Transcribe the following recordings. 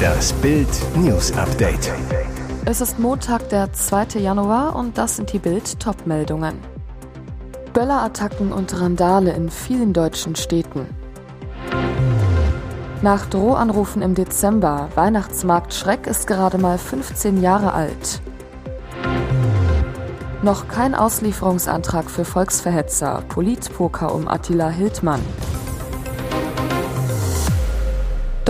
Das Bild News Update. Es ist Montag, der 2. Januar und das sind die Bild Topmeldungen. Böllerattacken und Randale in vielen deutschen Städten. Nach Drohanrufen im Dezember, Weihnachtsmarkt Schreck ist gerade mal 15 Jahre alt. Noch kein Auslieferungsantrag für Volksverhetzer, Politpoker um Attila Hildmann.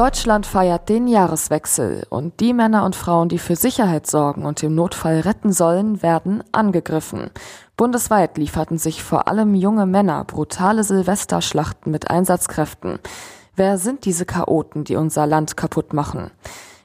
Deutschland feiert den Jahreswechsel und die Männer und Frauen, die für Sicherheit sorgen und im Notfall retten sollen, werden angegriffen. Bundesweit lieferten sich vor allem junge Männer brutale Silvesterschlachten mit Einsatzkräften. Wer sind diese Chaoten, die unser Land kaputt machen?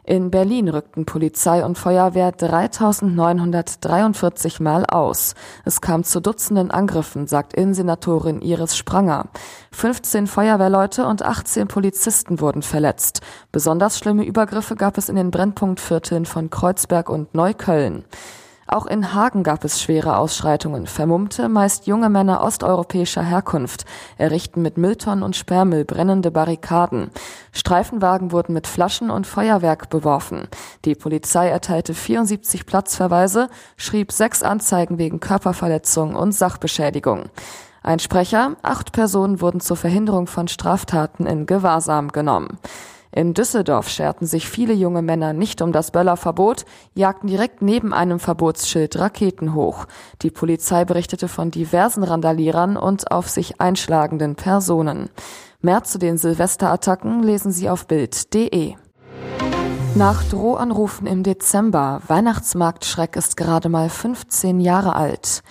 In Berlin rückten Polizei und Feuerwehr 3943 Mal aus. Es kam zu Dutzenden Angriffen, sagt Innensenatorin Iris Spranger. 15 Feuerwehrleute und 18 Polizisten wurden verletzt. Besonders schlimme Übergriffe gab es in den Brennpunktvierteln von Kreuzberg und Neukölln. Auch in Hagen gab es schwere Ausschreitungen. Vermummte, meist junge Männer osteuropäischer Herkunft errichten mit Mülltonnen und Sperrmüll brennende Barrikaden. Streifenwagen wurden mit Flaschen und Feuerwerk beworfen. Die Polizei erteilte 74 Platzverweise, schrieb sechs Anzeigen wegen Körperverletzung und Sachbeschädigung. Ein Sprecher, acht Personen wurden zur Verhinderung von Straftaten in Gewahrsam genommen. In Düsseldorf scherten sich viele junge Männer nicht um das Böllerverbot, jagten direkt neben einem Verbotsschild Raketen hoch. Die Polizei berichtete von diversen Randalierern und auf sich einschlagenden Personen. Mehr zu den Silvesterattacken lesen Sie auf Bild.de. Nach Drohanrufen im Dezember, Weihnachtsmarktschreck ist gerade mal 15 Jahre alt.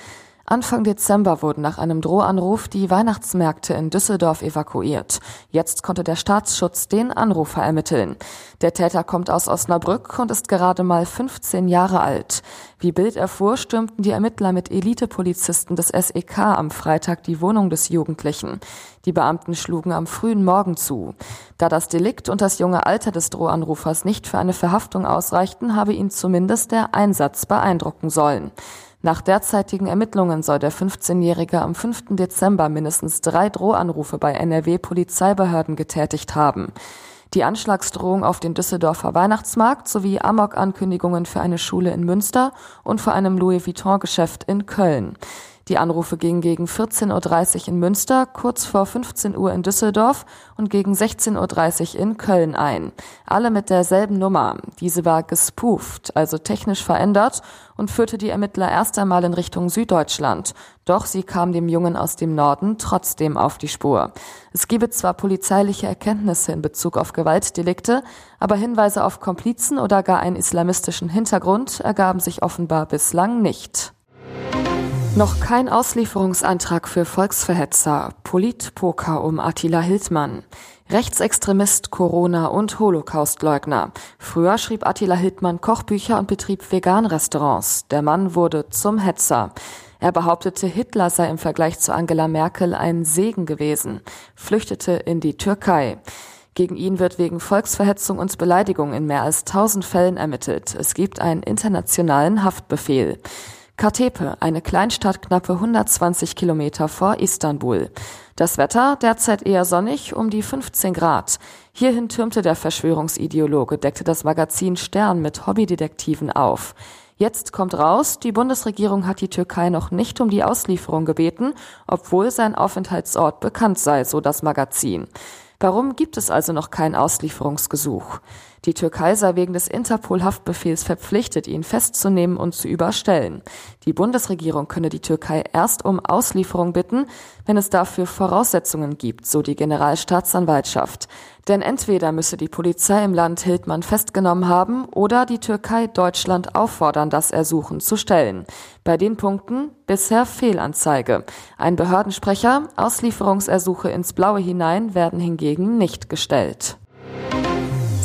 Anfang Dezember wurden nach einem Drohanruf die Weihnachtsmärkte in Düsseldorf evakuiert. Jetzt konnte der Staatsschutz den Anrufer ermitteln. Der Täter kommt aus Osnabrück und ist gerade mal 15 Jahre alt. Wie Bild erfuhr, stürmten die Ermittler mit Elitepolizisten des SEK am Freitag die Wohnung des Jugendlichen. Die Beamten schlugen am frühen Morgen zu. Da das Delikt und das junge Alter des Drohanrufers nicht für eine Verhaftung ausreichten, habe ihn zumindest der Einsatz beeindrucken sollen. Nach derzeitigen Ermittlungen soll der 15-Jährige am 5. Dezember mindestens drei Drohanrufe bei NRW-Polizeibehörden getätigt haben. Die Anschlagsdrohung auf den Düsseldorfer Weihnachtsmarkt sowie Amok-Ankündigungen für eine Schule in Münster und vor einem Louis Vuitton-Geschäft in Köln. Die Anrufe gingen gegen 14.30 Uhr in Münster, kurz vor 15 Uhr in Düsseldorf und gegen 16.30 Uhr in Köln ein. Alle mit derselben Nummer. Diese war gespooft, also technisch verändert und führte die Ermittler erst einmal in Richtung Süddeutschland. Doch sie kam dem Jungen aus dem Norden trotzdem auf die Spur. Es gebe zwar polizeiliche Erkenntnisse in Bezug auf Gewaltdelikte, aber Hinweise auf Komplizen oder gar einen islamistischen Hintergrund ergaben sich offenbar bislang nicht. Noch kein Auslieferungsantrag für Volksverhetzer, Politpoker um Attila Hildmann. Rechtsextremist, Corona und Holocaustleugner. Früher schrieb Attila Hildmann Kochbücher und betrieb Vegan-Restaurants. Der Mann wurde zum Hetzer. Er behauptete, Hitler sei im Vergleich zu Angela Merkel ein Segen gewesen, flüchtete in die Türkei. Gegen ihn wird wegen Volksverhetzung und Beleidigung in mehr als tausend Fällen ermittelt. Es gibt einen internationalen Haftbefehl. Katepe, eine Kleinstadt knappe 120 Kilometer vor Istanbul. Das Wetter derzeit eher sonnig, um die 15 Grad. Hierhin türmte der Verschwörungsideologe, deckte das Magazin Stern mit Hobbydetektiven auf. Jetzt kommt raus, die Bundesregierung hat die Türkei noch nicht um die Auslieferung gebeten, obwohl sein Aufenthaltsort bekannt sei, so das Magazin. Warum gibt es also noch kein Auslieferungsgesuch? Die Türkei sei wegen des Interpol-Haftbefehls verpflichtet, ihn festzunehmen und zu überstellen. Die Bundesregierung könne die Türkei erst um Auslieferung bitten, wenn es dafür Voraussetzungen gibt, so die Generalstaatsanwaltschaft. Denn entweder müsse die Polizei im Land Hildmann festgenommen haben oder die Türkei Deutschland auffordern, das Ersuchen zu stellen. Bei den Punkten bisher Fehlanzeige. Ein Behördensprecher, Auslieferungsersuche ins Blaue hinein werden hingegen nicht gestellt.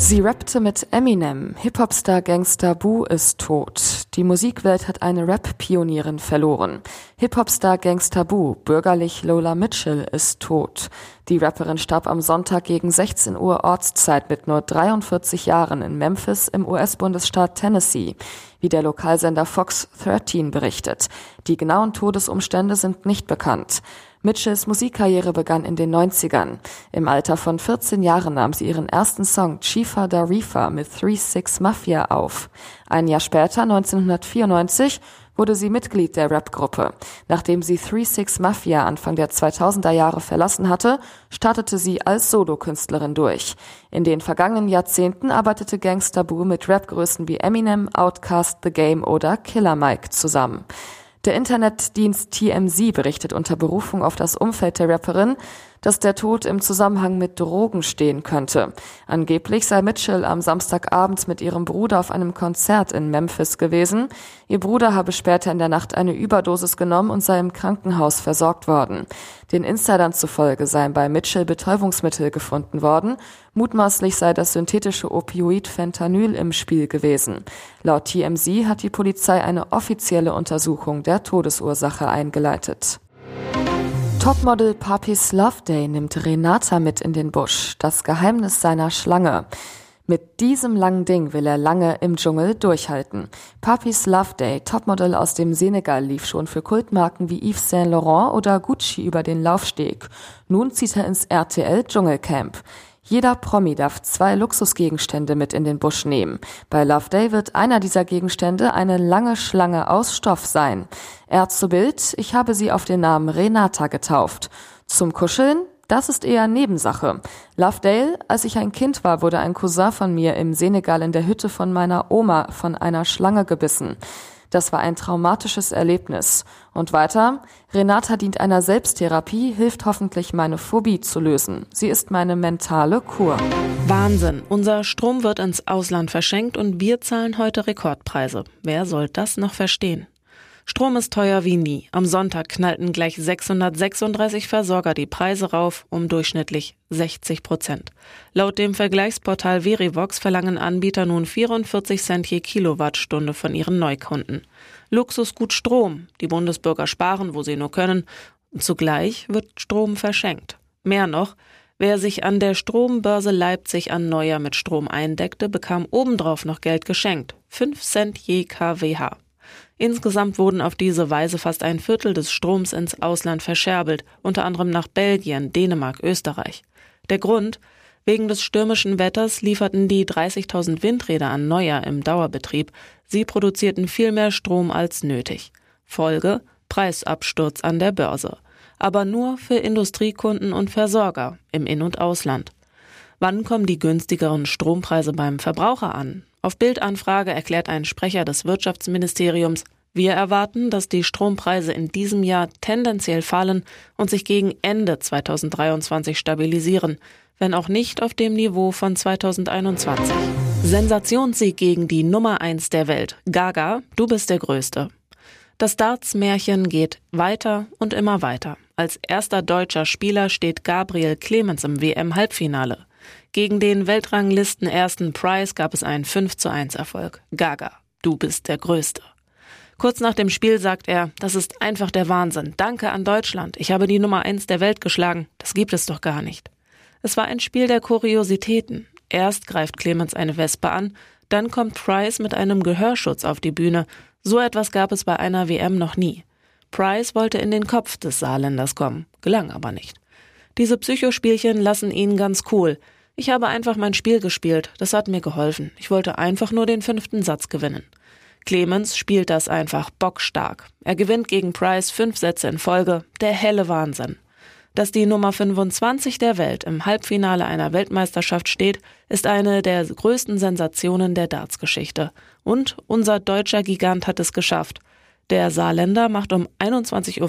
Sie rappte mit Eminem. Hip-Hop-Star Gangster Boo ist tot. Die Musikwelt hat eine Rap-Pionierin verloren. Hip-Hop-Star Gangster Boo, bürgerlich Lola Mitchell, ist tot. Die Rapperin starb am Sonntag gegen 16 Uhr Ortszeit mit nur 43 Jahren in Memphis im US-Bundesstaat Tennessee, wie der Lokalsender Fox 13 berichtet. Die genauen Todesumstände sind nicht bekannt. Mitchells Musikkarriere begann in den 90ern. Im Alter von 14 Jahren nahm sie ihren ersten Song Chifa da Reefa mit 3-6 Mafia auf. Ein Jahr später, 1994, wurde sie Mitglied der Rap-Gruppe. Nachdem sie 3-6 Mafia Anfang der 2000er Jahre verlassen hatte, startete sie als Solokünstlerin durch. In den vergangenen Jahrzehnten arbeitete Gangsta Boo mit Rap-Größen wie Eminem, Outkast, The Game oder Killer Mike zusammen. Der Internetdienst TMZ berichtet unter Berufung auf das Umfeld der Rapperin, dass der Tod im Zusammenhang mit Drogen stehen könnte. Angeblich sei Mitchell am Samstagabend mit ihrem Bruder auf einem Konzert in Memphis gewesen. Ihr Bruder habe später in der Nacht eine Überdosis genommen und sei im Krankenhaus versorgt worden. Den Insidern zufolge seien bei Mitchell Betäubungsmittel gefunden worden. Mutmaßlich sei das synthetische Opioid Fentanyl im Spiel gewesen. Laut TMZ hat die Polizei eine offizielle Untersuchung der Todesursache eingeleitet. Topmodel Papis Loveday nimmt Renata mit in den Busch. Das Geheimnis seiner Schlange. Mit diesem langen Ding will er lange im Dschungel durchhalten. Papis Loveday, Topmodel aus dem Senegal, lief schon für Kultmarken wie Yves Saint Laurent oder Gucci über den Laufsteg. Nun zieht er ins RTL Dschungelcamp. Jeder Promi darf zwei Luxusgegenstände mit in den Busch nehmen. Bei Loveday wird einer dieser Gegenstände eine lange Schlange aus Stoff sein. Er zu Bild, ich habe sie auf den Namen Renata getauft. Zum Kuscheln, das ist eher Nebensache. Lovedale, als ich ein Kind war, wurde ein Cousin von mir im Senegal in der Hütte von meiner Oma von einer Schlange gebissen. Das war ein traumatisches Erlebnis. Und weiter, Renata dient einer Selbsttherapie, hilft hoffentlich meine Phobie zu lösen. Sie ist meine mentale Kur. Wahnsinn. Unser Strom wird ins Ausland verschenkt und wir zahlen heute Rekordpreise. Wer soll das noch verstehen? Strom ist teuer wie nie. Am Sonntag knallten gleich 636 Versorger die Preise rauf um durchschnittlich 60 Prozent. Laut dem Vergleichsportal Verivox verlangen Anbieter nun 44 Cent je Kilowattstunde von ihren Neukunden. Luxusgut Strom. Die Bundesbürger sparen, wo sie nur können. Und zugleich wird Strom verschenkt. Mehr noch, Wer sich an der Strombörse Leipzig an Neujahr mit Strom eindeckte, bekam obendrauf noch Geld geschenkt. 5 Cent je kWh. Insgesamt wurden auf diese Weise fast ein Viertel des Stroms ins Ausland verscherbelt, unter anderem nach Belgien, Dänemark, Österreich. Der Grund? Wegen des stürmischen Wetters lieferten die 30.000 Windräder an Neuer im Dauerbetrieb. Sie produzierten viel mehr Strom als nötig. Folge? Preisabsturz an der Börse. Aber nur für Industriekunden und Versorger im In- und Ausland. Wann kommen die günstigeren Strompreise beim Verbraucher an? Auf Bildanfrage erklärt ein Sprecher des Wirtschaftsministeriums, wir erwarten, dass die Strompreise in diesem Jahr tendenziell fallen und sich gegen Ende 2023 stabilisieren, wenn auch nicht auf dem Niveau von 2021. Sensationssieg gegen die Nummer eins der Welt. Gaga, du bist der Größte. Das Darts-Märchen geht weiter und immer weiter. Als erster deutscher Spieler steht Gabriel Clemens im WM-Halbfinale. Gegen den Weltranglisten ersten Price gab es einen 5 zu 1 Erfolg. Gaga, du bist der Größte. Kurz nach dem Spiel sagt er, das ist einfach der Wahnsinn. Danke an Deutschland. Ich habe die Nummer 1 der Welt geschlagen. Das gibt es doch gar nicht. Es war ein Spiel der Kuriositäten. Erst greift Clemens eine Wespe an, dann kommt Price mit einem Gehörschutz auf die Bühne. So etwas gab es bei einer WM noch nie. Price wollte in den Kopf des Saarländers kommen, gelang aber nicht. Diese Psychospielchen lassen ihn ganz cool. Ich habe einfach mein Spiel gespielt. Das hat mir geholfen. Ich wollte einfach nur den fünften Satz gewinnen. Clemens spielt das einfach bockstark. Er gewinnt gegen Price fünf Sätze in Folge. Der helle Wahnsinn. Dass die Nummer 25 der Welt im Halbfinale einer Weltmeisterschaft steht, ist eine der größten Sensationen der Darts-Geschichte. Und unser deutscher Gigant hat es geschafft. Der Saarländer macht um 21.50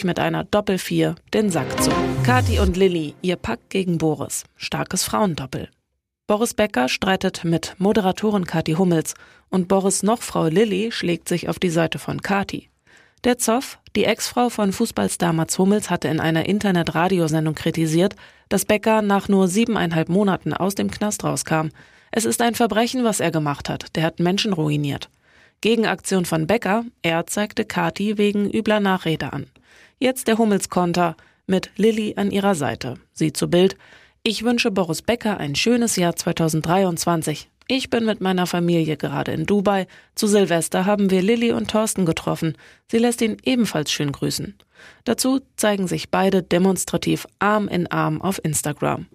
Uhr mit einer Doppel-4 den Sack zu. Kati und Lilly, ihr Pack gegen Boris. Starkes Frauendoppel. Boris Becker streitet mit Moderatorin Kati Hummels und Boris noch Frau Lilly schlägt sich auf die Seite von Kati. Der Zoff, die Ex-Frau von Fußballstar Mats Hummels, hatte in einer Internet-Radiosendung kritisiert, dass Becker nach nur siebeneinhalb Monaten aus dem Knast rauskam. Es ist ein Verbrechen, was er gemacht hat. Der hat Menschen ruiniert. Gegenaktion von Becker, er zeigte Kati wegen übler Nachrede an. Jetzt der Hummelskonter mit Lilly an ihrer Seite. Sie zu Bild. Ich wünsche Boris Becker ein schönes Jahr 2023. Ich bin mit meiner Familie gerade in Dubai. Zu Silvester haben wir Lilly und Thorsten getroffen. Sie lässt ihn ebenfalls schön grüßen. Dazu zeigen sich beide demonstrativ Arm in Arm auf Instagram.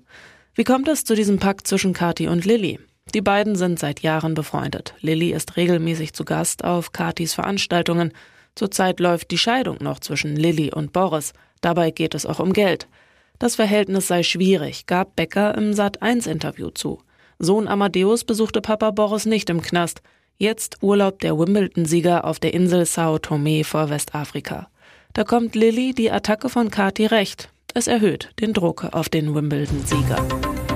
Wie kommt es zu diesem Pakt zwischen Kati und Lilly? Die beiden sind seit Jahren befreundet. Lilly ist regelmäßig zu Gast auf Katis Veranstaltungen. Zurzeit läuft die Scheidung noch zwischen Lilly und Boris. Dabei geht es auch um Geld. Das Verhältnis sei schwierig, gab Becker im Sat1-Interview zu. Sohn Amadeus besuchte Papa Boris nicht im Knast. Jetzt urlaubt der Wimbledon-Sieger auf der Insel Sao Tome vor Westafrika. Da kommt Lilly die Attacke von Kati recht. Es erhöht den Druck auf den Wimbledon-Sieger.